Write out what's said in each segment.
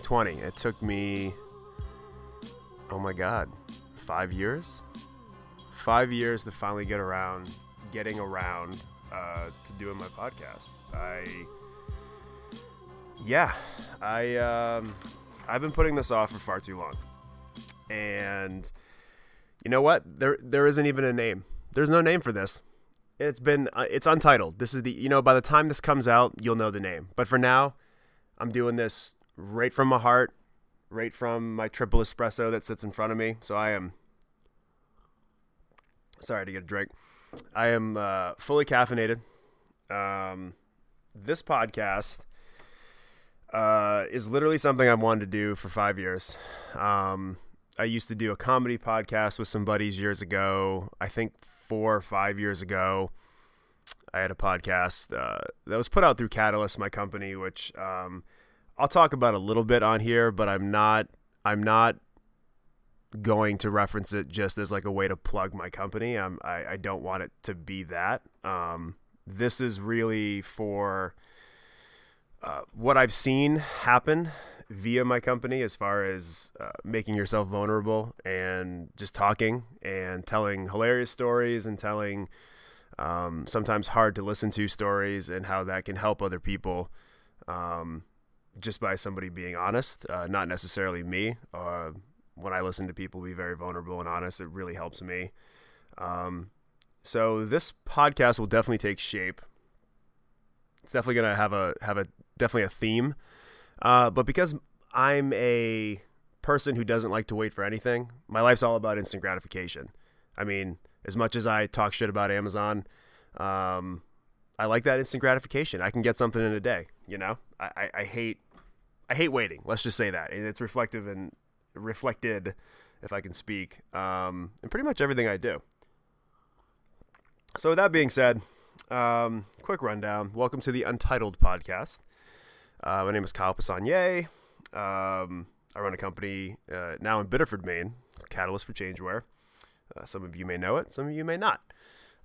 2020. It took me oh my god, 5 years? 5 years to finally get around getting around uh, to doing my podcast. I yeah, I um, I've been putting this off for far too long. And you know what? There there isn't even a name. There's no name for this. It's been uh, it's untitled. This is the you know by the time this comes out, you'll know the name. But for now, I'm doing this right from my heart, right from my triple espresso that sits in front of me. So I am sorry to get a drink. I am uh, fully caffeinated. Um, this podcast uh, is literally something I've wanted to do for five years. Um, I used to do a comedy podcast with some buddies years ago. I think four or five years ago, I had a podcast uh, that was put out through Catalyst, my company, which um, I'll talk about a little bit on here, but I'm not. I'm not going to reference it just as like a way to plug my company. I'm, I, I don't want it to be that. Um, this is really for uh, what I've seen happen via my company as far as uh, making yourself vulnerable and just talking and telling hilarious stories and telling um, sometimes hard to listen to stories and how that can help other people um, just by somebody being honest, uh, not necessarily me. Uh, when I listen to people be very vulnerable and honest, it really helps me. Um, so this podcast will definitely take shape. It's definitely gonna have a have a definitely a theme. Uh, but because I'm a person who doesn't like to wait for anything, my life's all about instant gratification. I mean, as much as I talk shit about Amazon, um, I like that instant gratification. I can get something in a day. You know, I, I, I hate I hate waiting. Let's just say that, and it's reflective and reflected, if I can speak, um, in pretty much everything I do. So, with that being said, um, quick rundown. Welcome to the Untitled podcast. Uh, my name is Kyle Passanier. Um, I run a company uh, now in Biddeford, Maine, Catalyst for Changeware. Uh, some of you may know it, some of you may not.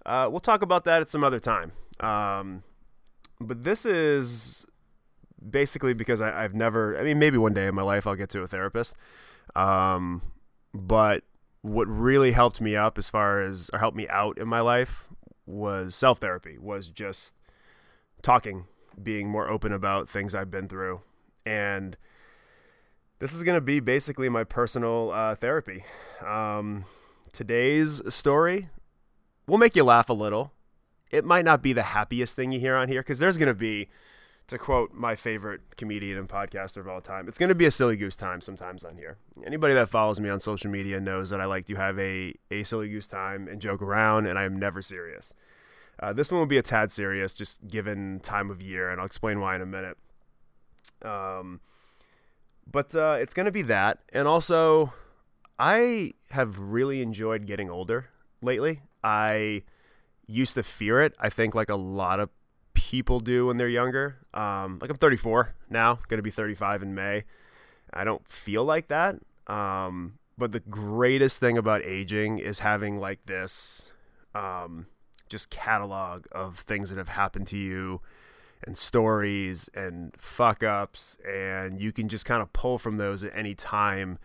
Uh, we'll talk about that at some other time. Um, but this is basically because I, have never, I mean, maybe one day in my life I'll get to a therapist. Um, but what really helped me up as far as, or helped me out in my life was self therapy, was just talking, being more open about things I've been through. And this is going to be basically my personal uh, therapy. Um, today's story will make you laugh a little. It might not be the happiest thing you hear on here because there's going to be to quote my favorite comedian and podcaster of all time, it's going to be a silly goose time sometimes on here. Anybody that follows me on social media knows that I like to have a, a silly goose time and joke around, and I am never serious. Uh, this one will be a tad serious, just given time of year, and I'll explain why in a minute. Um, but uh, it's going to be that, and also, I have really enjoyed getting older lately. I used to fear it. I think like a lot of people do when they're younger. Um, like I'm 34 now, going to be 35 in May. I don't feel like that. Um, but the greatest thing about aging is having like this um, just catalog of things that have happened to you and stories and fuck ups and you can just kind of pull from those at any time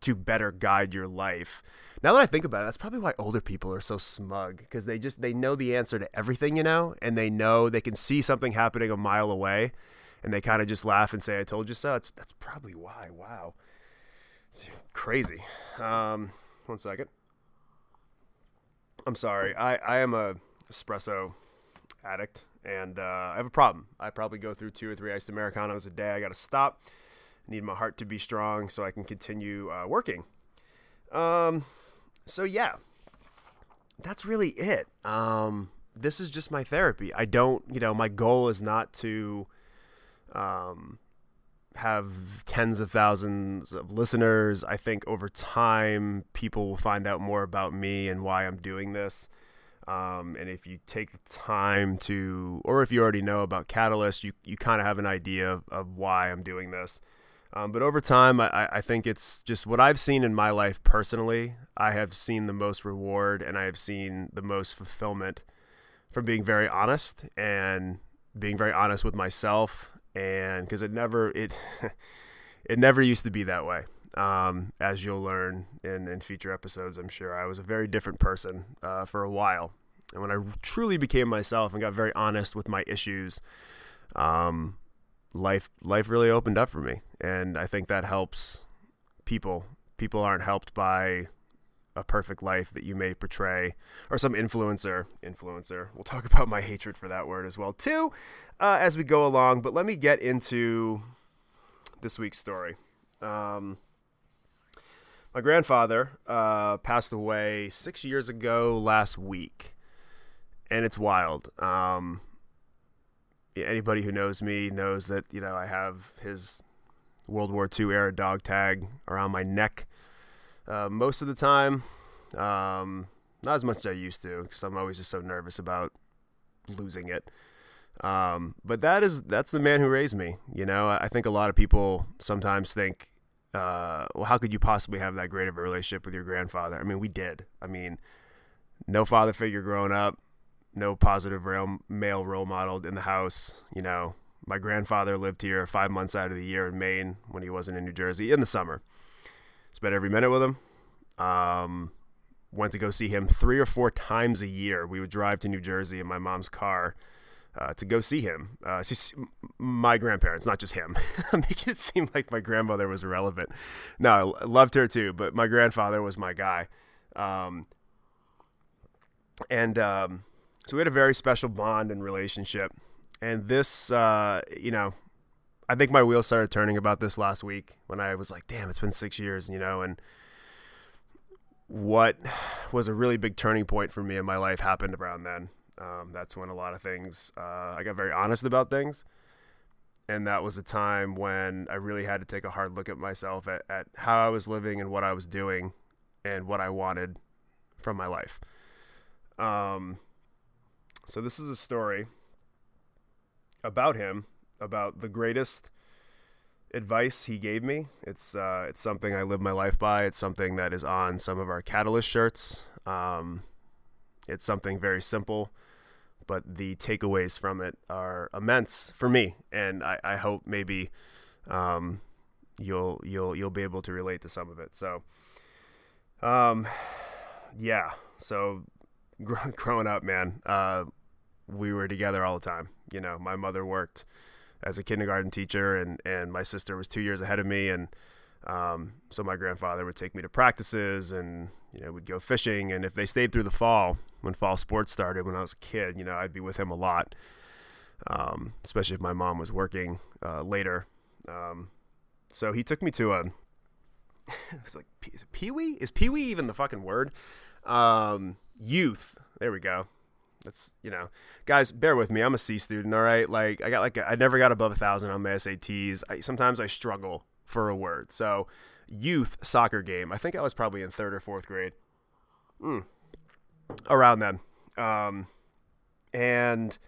to better guide your life. Now that I think about it, that's probably why older people are so smug because they just they know the answer to everything, you know, and they know they can see something happening a mile away, and they kind of just laugh and say, "I told you so." That's that's probably why. Wow, crazy. Um, one second. I'm sorry. I I am a espresso addict, and uh, I have a problem. I probably go through two or three iced americanos a day. I got to stop. I need my heart to be strong so I can continue uh, working. Um, so yeah, that's really it. Um, this is just my therapy. I don't, you know, my goal is not to um, have tens of thousands of listeners. I think over time, people will find out more about me and why I'm doing this. Um, and if you take the time to, or if you already know about Catalyst, you, you kind of have an idea of, of why I'm doing this. Um, but over time, I, I think it's just what I've seen in my life personally. I have seen the most reward and I have seen the most fulfillment from being very honest and being very honest with myself and because it never it it never used to be that way um, as you'll learn in, in future episodes i'm sure i was a very different person uh, for a while and when i truly became myself and got very honest with my issues um, life life really opened up for me and i think that helps people. People aren't helped by a perfect life that you may portray or some influencer influencer. We'll talk about my hatred for that word as well too uh, as we go along. But let me get into this week's story. Um, my grandfather uh, passed away six years ago last week. And it's wild. Um, anybody who knows me knows that you know i have his world war ii era dog tag around my neck uh, most of the time. Um, not as much as I used to because I'm always just so nervous about losing it. Um, but that is that's the man who raised me. You know, I think a lot of people sometimes think, uh, well, how could you possibly have that great of a relationship with your grandfather? I mean, we did. I mean, no father figure growing up, no positive male role model in the house. You know, my grandfather lived here five months out of the year in Maine when he wasn't in New Jersey in the summer. Spent every minute with him. Um, went to go see him three or four times a year. We would drive to New Jersey in my mom's car uh, to go see him. Uh, my grandparents, not just him. Making it seem like my grandmother was irrelevant. No, I loved her too, but my grandfather was my guy. Um, and um, so we had a very special bond and relationship. And this, uh, you know, I think my wheels started turning about this last week when I was like, damn, it's been six years, you know, and what was a really big turning point for me in my life happened around then. Um, that's when a lot of things, uh, I got very honest about things. And that was a time when I really had to take a hard look at myself, at, at how I was living and what I was doing and what I wanted from my life. Um, so, this is a story about him, about the greatest advice he gave me. It's uh, it's something I live my life by. It's something that is on some of our Catalyst shirts. Um, it's something very simple, but the takeaways from it are immense for me, and I, I hope maybe um, you'll you'll you'll be able to relate to some of it. So, um, yeah. So, growing up, man, uh, we were together all the time. You know, my mother worked as a kindergarten teacher, and and my sister was two years ahead of me, and um, so my grandfather would take me to practices, and you know, we'd go fishing, and if they stayed through the fall when fall sports started when I was a kid, you know, I'd be with him a lot, um, especially if my mom was working uh, later. Um, so he took me to a. it was like Pee Wee. Is Pee Wee even the fucking word? Um, youth. There we go that's you know, guys, bear with me. I'm a C student, all right. Like I got like I never got above a thousand on my SATs. I, sometimes I struggle for a word. So, youth soccer game. I think I was probably in third or fourth grade. Mm. Around then, um, and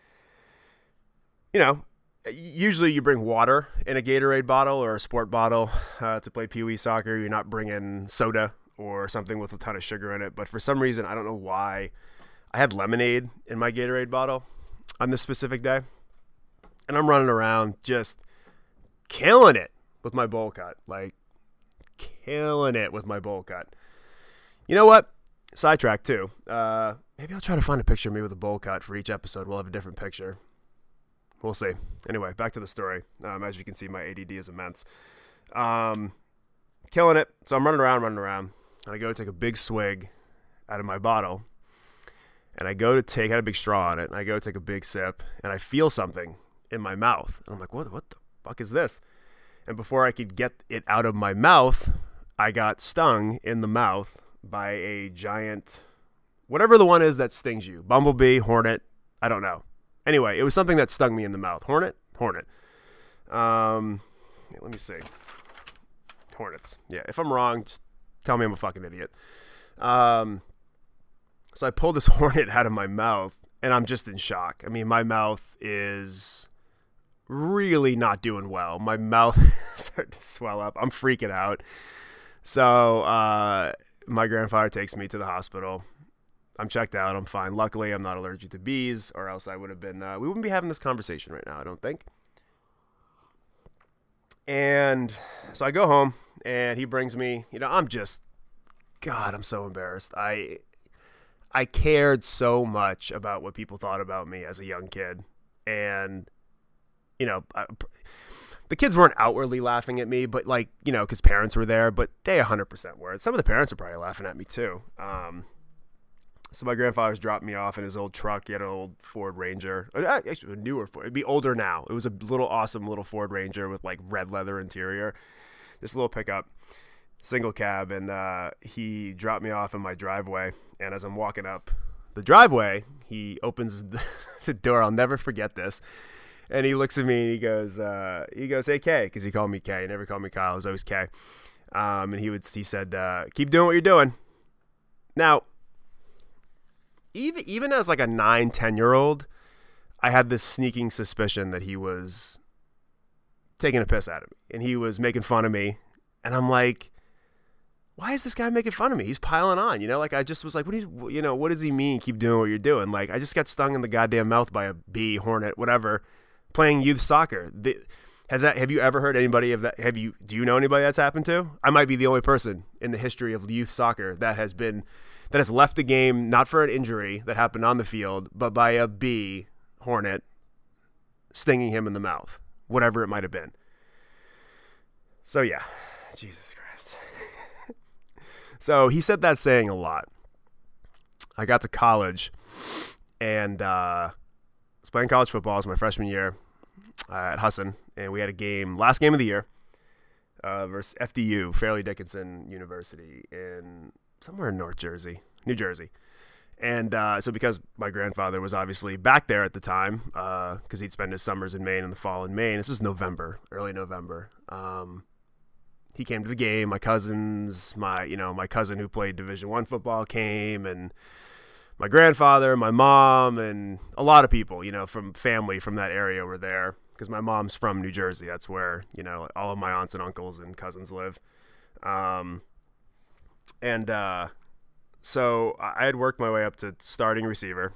you know, usually you bring water in a Gatorade bottle or a sport bottle uh, to play Pee Wee soccer. You're not bringing soda or something with a ton of sugar in it. But for some reason, I don't know why I had lemonade in my Gatorade bottle on this specific day, and I'm running around just killing it with my bowl cut, like killing it with my bowl cut. You know what? Sidetrack too. Uh, maybe I'll try to find a picture of me with a bowl cut for each episode. We'll have a different picture. We'll see. Anyway, back to the story. Um, as you can see, my ADD is immense. Um, killing it. So I'm running around, running around, and I go take a big swig out of my bottle and I go to take, had a big straw on it, and I go take a big sip, and I feel something in my mouth. And I'm like, what, what the fuck is this? And before I could get it out of my mouth, I got stung in the mouth by a giant, whatever the one is that stings you bumblebee, hornet, I don't know. Anyway, it was something that stung me in the mouth. Hornet? Hornet. Um, let me see. Hornets. Yeah, if I'm wrong, just tell me I'm a fucking idiot. Um, so I pull this hornet out of my mouth and I'm just in shock. I mean, my mouth is really not doing well. My mouth started to swell up. I'm freaking out. So uh, my grandfather takes me to the hospital. I'm checked out. I'm fine. Luckily, I'm not allergic to bees, or else I would have been. Uh, we wouldn't be having this conversation right now. I don't think. And so I go home, and he brings me. You know, I'm just, God, I'm so embarrassed. I, I cared so much about what people thought about me as a young kid, and, you know, I, the kids weren't outwardly laughing at me, but like you know, because parents were there, but they 100% were. Some of the parents are probably laughing at me too. Um, so my grandfather's dropped me off in his old truck. He had an old Ford Ranger, uh, actually a newer Ford. It'd be older now. It was a little awesome little Ford Ranger with like red leather interior, this little pickup, single cab, and uh, he dropped me off in my driveway. And as I'm walking up the driveway, he opens the door. I'll never forget this and he looks at me and he goes, uh, he goes, "Hey K," because he called me K. He never called me Kyle. It was always K. Um, and he would, he said, uh, "Keep doing what you're doing." Now, even even as like a nine, ten year old, I had this sneaking suspicion that he was taking a piss out of me and he was making fun of me, and I'm like. Why is this guy making fun of me? He's piling on, you know. Like I just was like, "What do you, you know? What does he mean? Keep doing what you're doing." Like I just got stung in the goddamn mouth by a bee, hornet, whatever, playing youth soccer. The, has that? Have you ever heard anybody of that? Have you? Do you know anybody that's happened to? I might be the only person in the history of youth soccer that has been that has left the game not for an injury that happened on the field, but by a bee hornet stinging him in the mouth, whatever it might have been. So yeah, Jesus Christ. So he said that saying a lot. I got to college, and uh, was playing college football. It was my freshman year uh, at Husson, and we had a game, last game of the year, uh, versus FDU, Fairleigh Dickinson University, in somewhere in North Jersey, New Jersey. And uh, so, because my grandfather was obviously back there at the time, because uh, he'd spend his summers in Maine and the fall in Maine. This was November, early November. Um, he came to the game. My cousins, my you know, my cousin who played Division One football came, and my grandfather, my mom, and a lot of people, you know, from family from that area were there because my mom's from New Jersey. That's where you know all of my aunts and uncles and cousins live. Um, and uh, so I had worked my way up to starting receiver,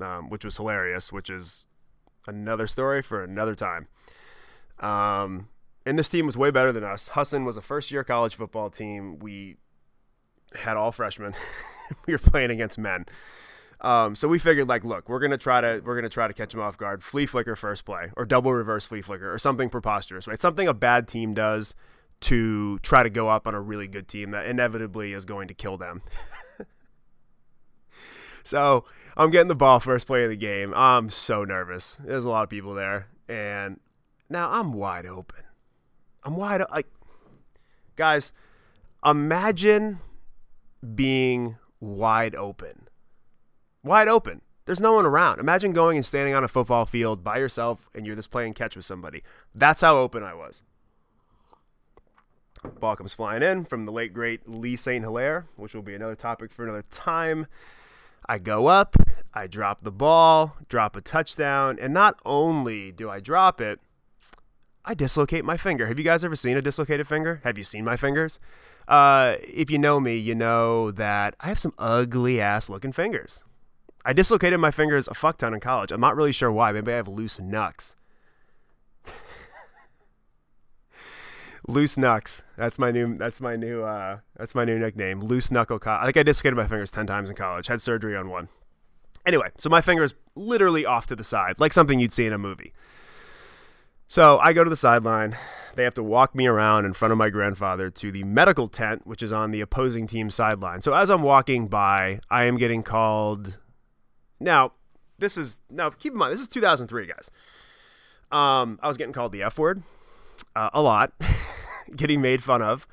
um, which was hilarious. Which is another story for another time. Um, and this team was way better than us. Husson was a first year college football team. We had all freshmen. we were playing against men. Um, so we figured like, look, we're gonna try to we're gonna try to catch them off guard. Flea flicker first play, or double reverse flea flicker, or something preposterous, right? Something a bad team does to try to go up on a really good team that inevitably is going to kill them. so I'm getting the ball first play of the game. I'm so nervous. There's a lot of people there, and now I'm wide open. I'm wide like guys. Imagine being wide open wide open. There's no one around. Imagine going and standing on a football field by yourself and you're just playing catch with somebody. That's how open I was. Ball comes flying in from the late great Lee St. Hilaire, which will be another topic for another time. I go up, I drop the ball, drop a touchdown, and not only do I drop it, I dislocate my finger. Have you guys ever seen a dislocated finger? Have you seen my fingers? Uh, if you know me, you know that I have some ugly ass looking fingers. I dislocated my fingers a fuck ton in college. I'm not really sure why. Maybe I have loose knucks. loose knucks. That's my new. That's my new. Uh, that's my new nickname. Loose knuckle. Co- I think I dislocated my fingers ten times in college. Had surgery on one. Anyway, so my finger's literally off to the side, like something you'd see in a movie. So I go to the sideline. They have to walk me around in front of my grandfather to the medical tent, which is on the opposing team's sideline. So as I'm walking by, I am getting called now, this is now keep in mind this is 2003, guys. Um, I was getting called the F word uh, a lot, getting made fun of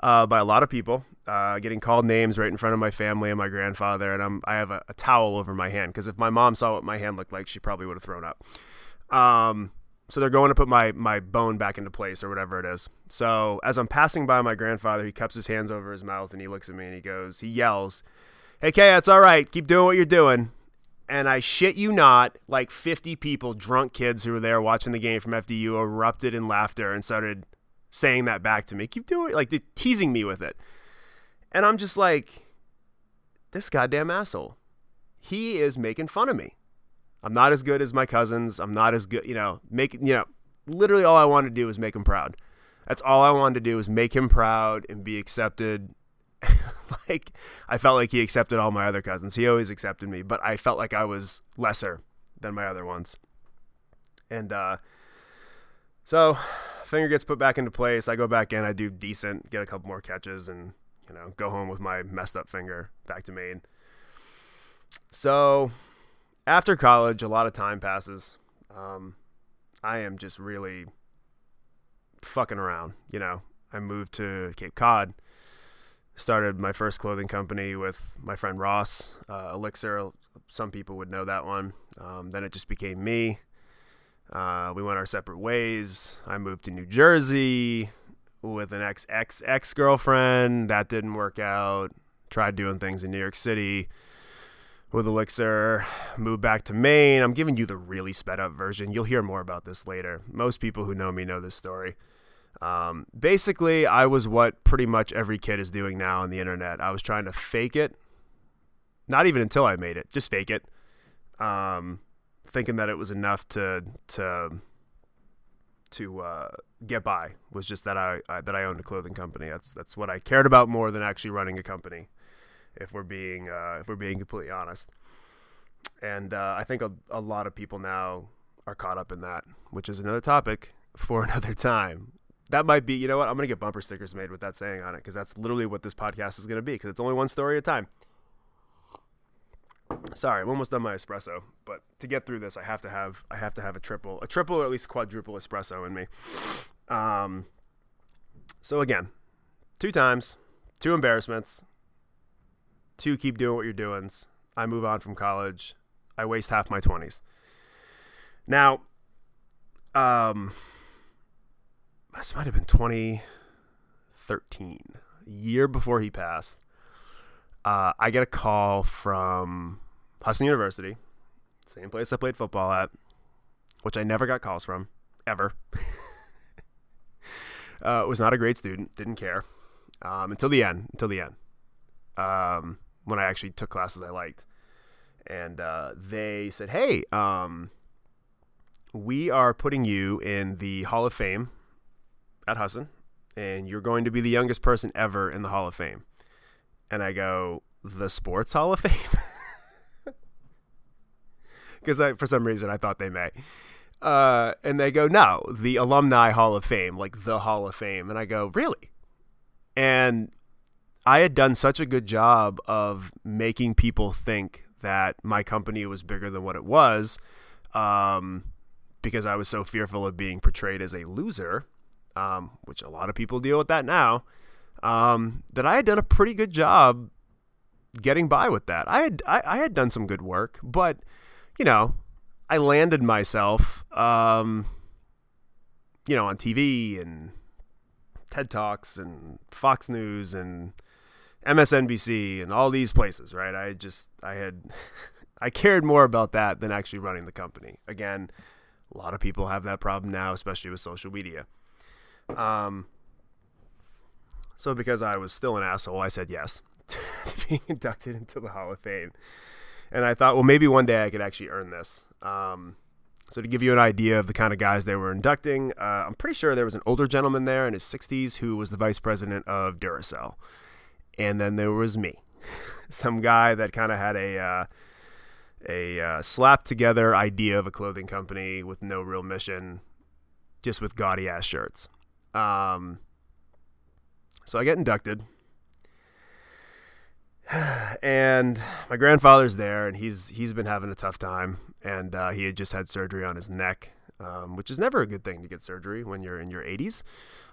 uh, by a lot of people, uh, getting called names right in front of my family and my grandfather, and I'm I have a, a towel over my hand because if my mom saw what my hand looked like, she probably would have thrown up. Um, so they're going to put my my bone back into place or whatever it is. So as I'm passing by my grandfather, he cups his hands over his mouth and he looks at me and he goes, he yells, "Hey, Kay, that's all right. Keep doing what you're doing." and I shit you not, like 50 people, drunk kids who were there watching the game from FDU, erupted in laughter and started saying that back to me. Keep doing it, like teasing me with it. And I'm just like, this goddamn asshole. He is making fun of me. I'm not as good as my cousins. I'm not as good, you know, make you know, literally all I wanted to do was make him proud. That's all I wanted to do was make him proud and be accepted. like I felt like he accepted all my other cousins. He always accepted me, but I felt like I was lesser than my other ones. And uh so finger gets put back into place. I go back in, I do decent, get a couple more catches and, you know, go home with my messed up finger back to Maine. So after college, a lot of time passes. Um, I am just really fucking around. You know, I moved to Cape Cod, started my first clothing company with my friend Ross, uh, Elixir. Some people would know that one. Um, then it just became me. Uh, we went our separate ways. I moved to New Jersey with an ex ex ex girlfriend. That didn't work out. Tried doing things in New York City with Elixir, moved back to Maine. I'm giving you the really sped up version. You'll hear more about this later. Most people who know me know this story. Um, basically, I was what pretty much every kid is doing now on the internet. I was trying to fake it. Not even until I made it, just fake it. Um, thinking that it was enough to to to uh, get by was just that I, I that I owned a clothing company. That's that's what I cared about more than actually running a company if we're being uh, if we're being completely honest. And uh, I think a, a lot of people now are caught up in that, which is another topic for another time. That might be, you know what? I'm gonna get bumper stickers made with that saying on it because that's literally what this podcast is gonna be. Because it's only one story at a time. Sorry, I'm almost done my espresso, but to get through this, I have to have I have to have a triple, a triple or at least quadruple espresso in me. Um, so again, two times, two embarrassments, Two, keep doing what you're doing. I move on from college. I waste half my 20s. Now, um, this might have been 2013, a year before he passed. Uh, I get a call from Husson University, same place I played football at, which I never got calls from, ever. uh, was not a great student, didn't care um, until the end. Until the end. Um, when I actually took classes I liked. And uh, they said, hey, um, we are putting you in the Hall of Fame at Husson, and you're going to be the youngest person ever in the Hall of Fame. And I go, the Sports Hall of Fame? Because for some reason I thought they may. Uh, and they go, no, the Alumni Hall of Fame, like the Hall of Fame. And I go, really? And I had done such a good job of making people think that my company was bigger than what it was um, because I was so fearful of being portrayed as a loser, um, which a lot of people deal with that now, um, that I had done a pretty good job getting by with that. I had I, I had done some good work, but you know, I landed myself, um, you know, on TV and TED Talks and Fox News and MSNBC and all these places, right? I just I had I cared more about that than actually running the company. Again, a lot of people have that problem now, especially with social media. Um, so because I was still an asshole, I said yes to being inducted into the Hall of Fame. And I thought, well, maybe one day I could actually earn this. Um, so to give you an idea of the kind of guys they were inducting, uh, I'm pretty sure there was an older gentleman there in his 60s who was the vice president of Duracell and then there was me, some guy that kind of had a uh, a uh, slapped together idea of a clothing company with no real mission, just with gaudy ass shirts. Um, so I get inducted, and my grandfather's there, and he's he's been having a tough time, and uh, he had just had surgery on his neck, um, which is never a good thing to get surgery when you're in your 80s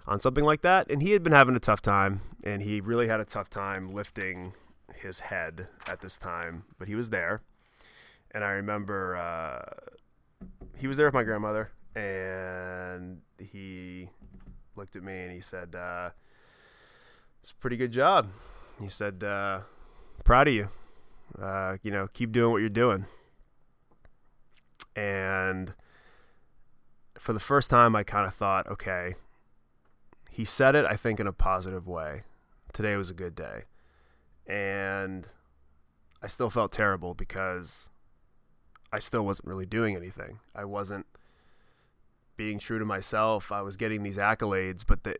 on something like that. And he had been having a tough time, and he really had a tough time lifting his head at this time, but he was there. And I remember uh, he was there with my grandmother, and he looked at me and he said, uh, "It's a pretty good job." He said, uh, "Proud of you. Uh, you know, keep doing what you're doing." And for the first time, I kind of thought, okay, he said it, I think, in a positive way. Today was a good day. And I still felt terrible because I still wasn't really doing anything. I wasn't being true to myself. I was getting these accolades, but the,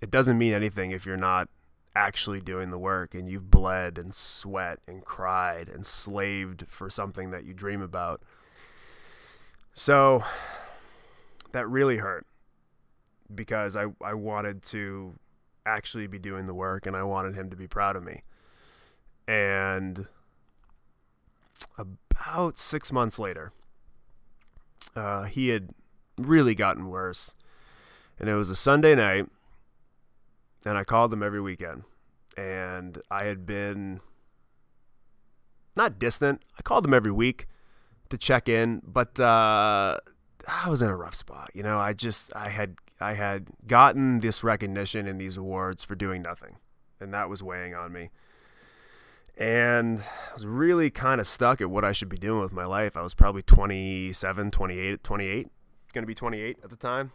it doesn't mean anything if you're not actually doing the work and you've bled and sweat and cried and slaved for something that you dream about. So that really hurt because I, I wanted to actually be doing the work and I wanted him to be proud of me. And about six months later, uh, he had really gotten worse. And it was a Sunday night, and I called him every weekend. And I had been not distant. I called him every week to check in, but uh, I was in a rough spot. You know, I just I had I had gotten this recognition and these awards for doing nothing, and that was weighing on me. And I was really kind of stuck at what I should be doing with my life. I was probably 27, 28, 28, going to be 28 at the time.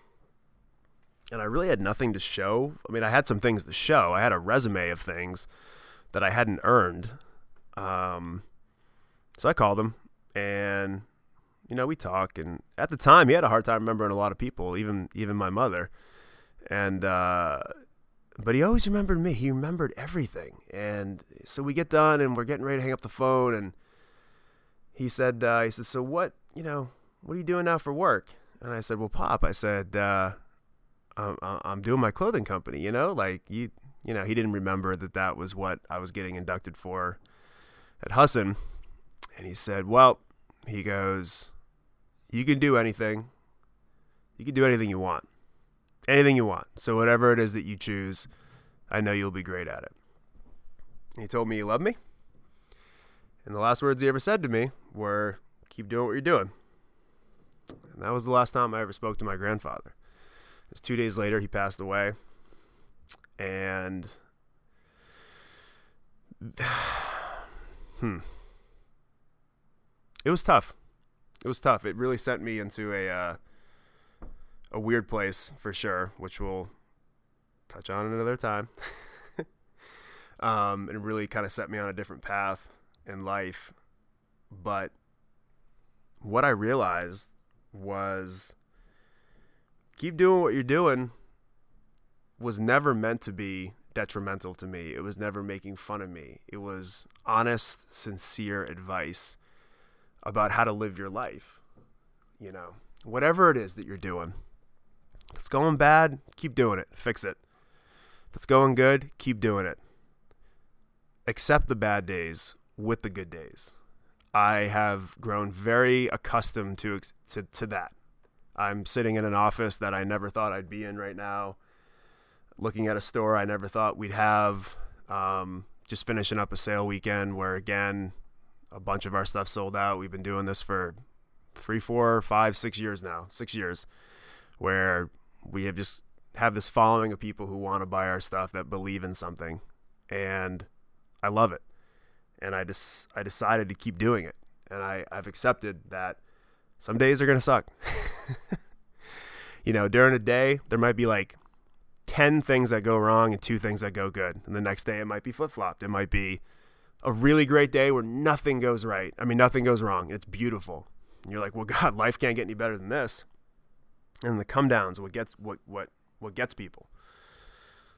And I really had nothing to show. I mean, I had some things to show. I had a resume of things that I hadn't earned. Um, so I called him and you know, we talk, and at the time, he had a hard time remembering a lot of people, even even my mother, and uh, but he always remembered me. He remembered everything, and so we get done, and we're getting ready to hang up the phone, and he said, uh, he said, so what, you know, what are you doing now for work? And I said, well, Pop, I said, uh, I'm, I'm doing my clothing company, you know, like you, you know, he didn't remember that that was what I was getting inducted for at Husson. And he said, well, he goes, you can do anything. You can do anything you want. Anything you want. So whatever it is that you choose, I know you'll be great at it. he told me he loved me. And the last words he ever said to me were, keep doing what you're doing. And that was the last time I ever spoke to my grandfather. It was two days later, he passed away. And, hmm, it was tough it was tough. It really sent me into a uh, a weird place for sure, which we'll touch on another time. um, and really kind of set me on a different path in life. But what I realized was keep doing what you're doing was never meant to be detrimental to me. It was never making fun of me. It was honest, sincere advice about how to live your life. You know, whatever it is that you're doing. If it's going bad, keep doing it. Fix it. If it's going good, keep doing it. Accept the bad days with the good days. I have grown very accustomed to, to, to that. I'm sitting in an office that I never thought I'd be in right now, looking at a store I never thought we'd have, um, just finishing up a sale weekend where, again, a bunch of our stuff sold out. We've been doing this for three, four, five, six years now, six years, where we have just have this following of people who want to buy our stuff that believe in something, and I love it. And I just I decided to keep doing it, and I I've accepted that some days are gonna suck. you know, during a day there might be like 10 things that go wrong and two things that go good. And the next day it might be flip flopped. It might be a really great day where nothing goes right. I mean, nothing goes wrong. It's beautiful. And you're like, well, God, life can't get any better than this. And the come downs, what gets what what what gets people.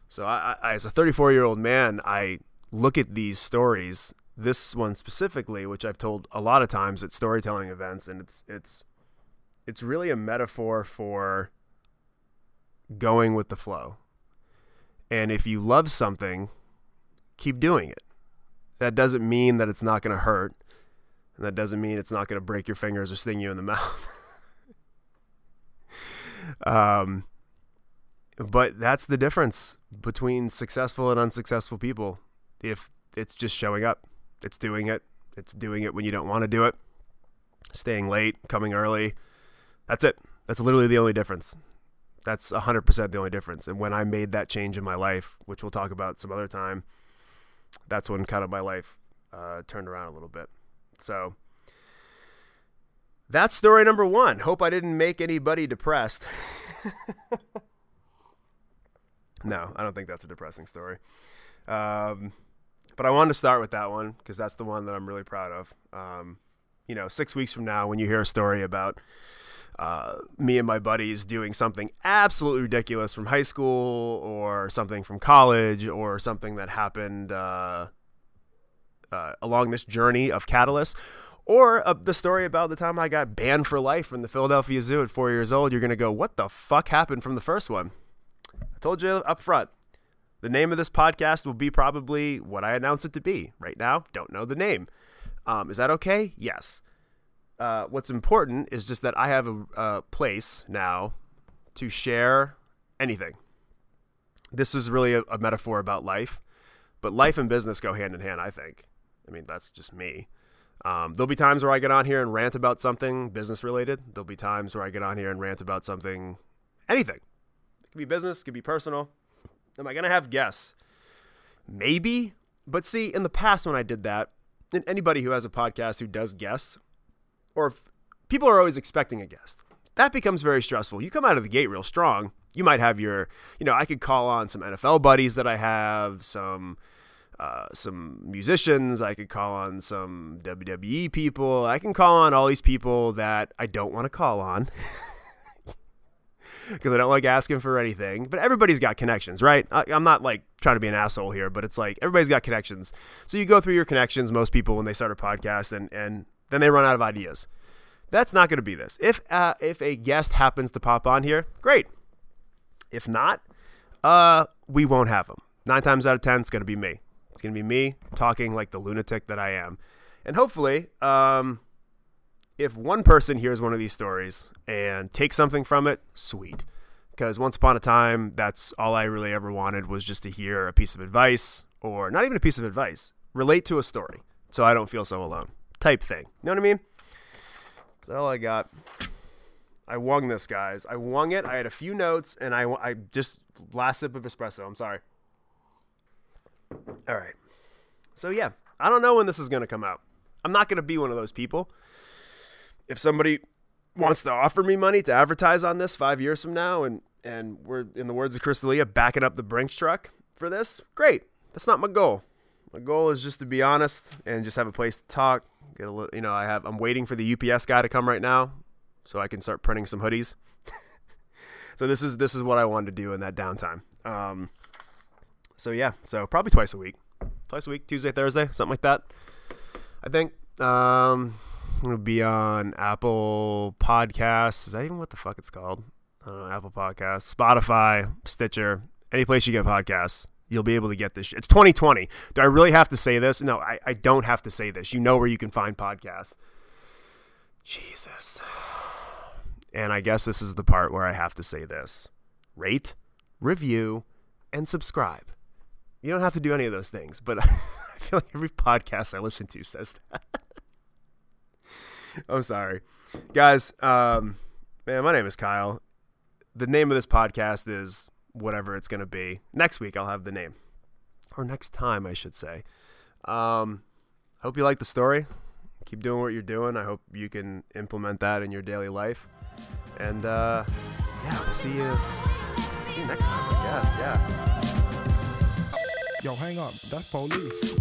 So I, I as a 34 year old man, I look at these stories. This one specifically, which I've told a lot of times at storytelling events, and it's it's it's really a metaphor for going with the flow. And if you love something, keep doing it that doesn't mean that it's not going to hurt. And that doesn't mean it's not going to break your fingers or sting you in the mouth. um, but that's the difference between successful and unsuccessful people. If it's just showing up, it's doing it, it's doing it when you don't want to do it, staying late, coming early. That's it. That's literally the only difference. That's 100% the only difference. And when I made that change in my life, which we'll talk about some other time, that's when kind of my life uh, turned around a little bit. So that's story number one. Hope I didn't make anybody depressed. no, I don't think that's a depressing story. Um, but I wanted to start with that one because that's the one that I'm really proud of. Um, you know, six weeks from now, when you hear a story about uh, me and my buddies doing something absolutely ridiculous from high school or something from college or something that happened uh, uh, along this journey of Catalyst, or the story about the time I got banned for life from the Philadelphia Zoo at four years old, you're going to go, what the fuck happened from the first one? I told you up front. The name of this podcast will be probably what I announce it to be. Right now, don't know the name. Um, is that okay? Yes. Uh, what's important is just that I have a, a place now to share anything. This is really a, a metaphor about life, but life and business go hand in hand, I think. I mean, that's just me. Um, there'll be times where I get on here and rant about something business related. There'll be times where I get on here and rant about something, anything. It could be business, it could be personal. Am I going to have guests? Maybe. But see, in the past when I did that, and anybody who has a podcast who does guests, or if people are always expecting a guest, that becomes very stressful. You come out of the gate real strong. You might have your, you know, I could call on some NFL buddies that I have, some uh, some musicians. I could call on some WWE people. I can call on all these people that I don't want to call on because I don't like asking for anything. But everybody's got connections, right? I, am not like trying to be an asshole here, but it's like everybody's got connections. So you go through your connections, most people, when they start a podcast, and, and then they run out of ideas. That's not going to be this. If uh, if a guest happens to pop on here, great. If not, uh, we won't have them. Nine times out of ten, it's going to be me. It's going to be me talking like the lunatic that I am. And hopefully, um, if one person hears one of these stories and takes something from it, sweet. Because once upon a time, that's all I really ever wanted was just to hear a piece of advice, or not even a piece of advice, relate to a story so I don't feel so alone type thing. You know what I mean? That's all I got. I wung this, guys. I wung it. I had a few notes, and I, I just last sip of espresso. I'm sorry. All right. So yeah, I don't know when this is to come out. I'm not to be one of those people. If somebody wants to offer me money to advertise on this five years from now, and and we're in the words of Crystalia, backing up the Brinks truck for this, great. That's not my goal. My goal is just to be honest and just have a place to talk. Get a little, you know, I have. I'm waiting for the UPS guy to come right now, so I can start printing some hoodies. so this is this is what I wanted to do in that downtime. Um, so yeah, so probably twice a week, twice a week, Tuesday, Thursday, something like that. I think. Um, I'm gonna be on Apple Podcasts. Is that even what the fuck it's called? I don't know. Apple Podcasts, Spotify, Stitcher, any place you get podcasts, you'll be able to get this. It's 2020. Do I really have to say this? No, I, I don't have to say this. You know where you can find podcasts. Jesus. And I guess this is the part where I have to say this rate, review, and subscribe. You don't have to do any of those things, but I feel like every podcast I listen to says that. I'm sorry. Guys, um, man, my name is Kyle. The name of this podcast is whatever it's going to be. Next week, I'll have the name. Or next time, I should say. Um, I hope you like the story. Keep doing what you're doing. I hope you can implement that in your daily life. And uh, yeah, we'll see you. See you next time, I guess. Yeah. Yo, hang up. That's police.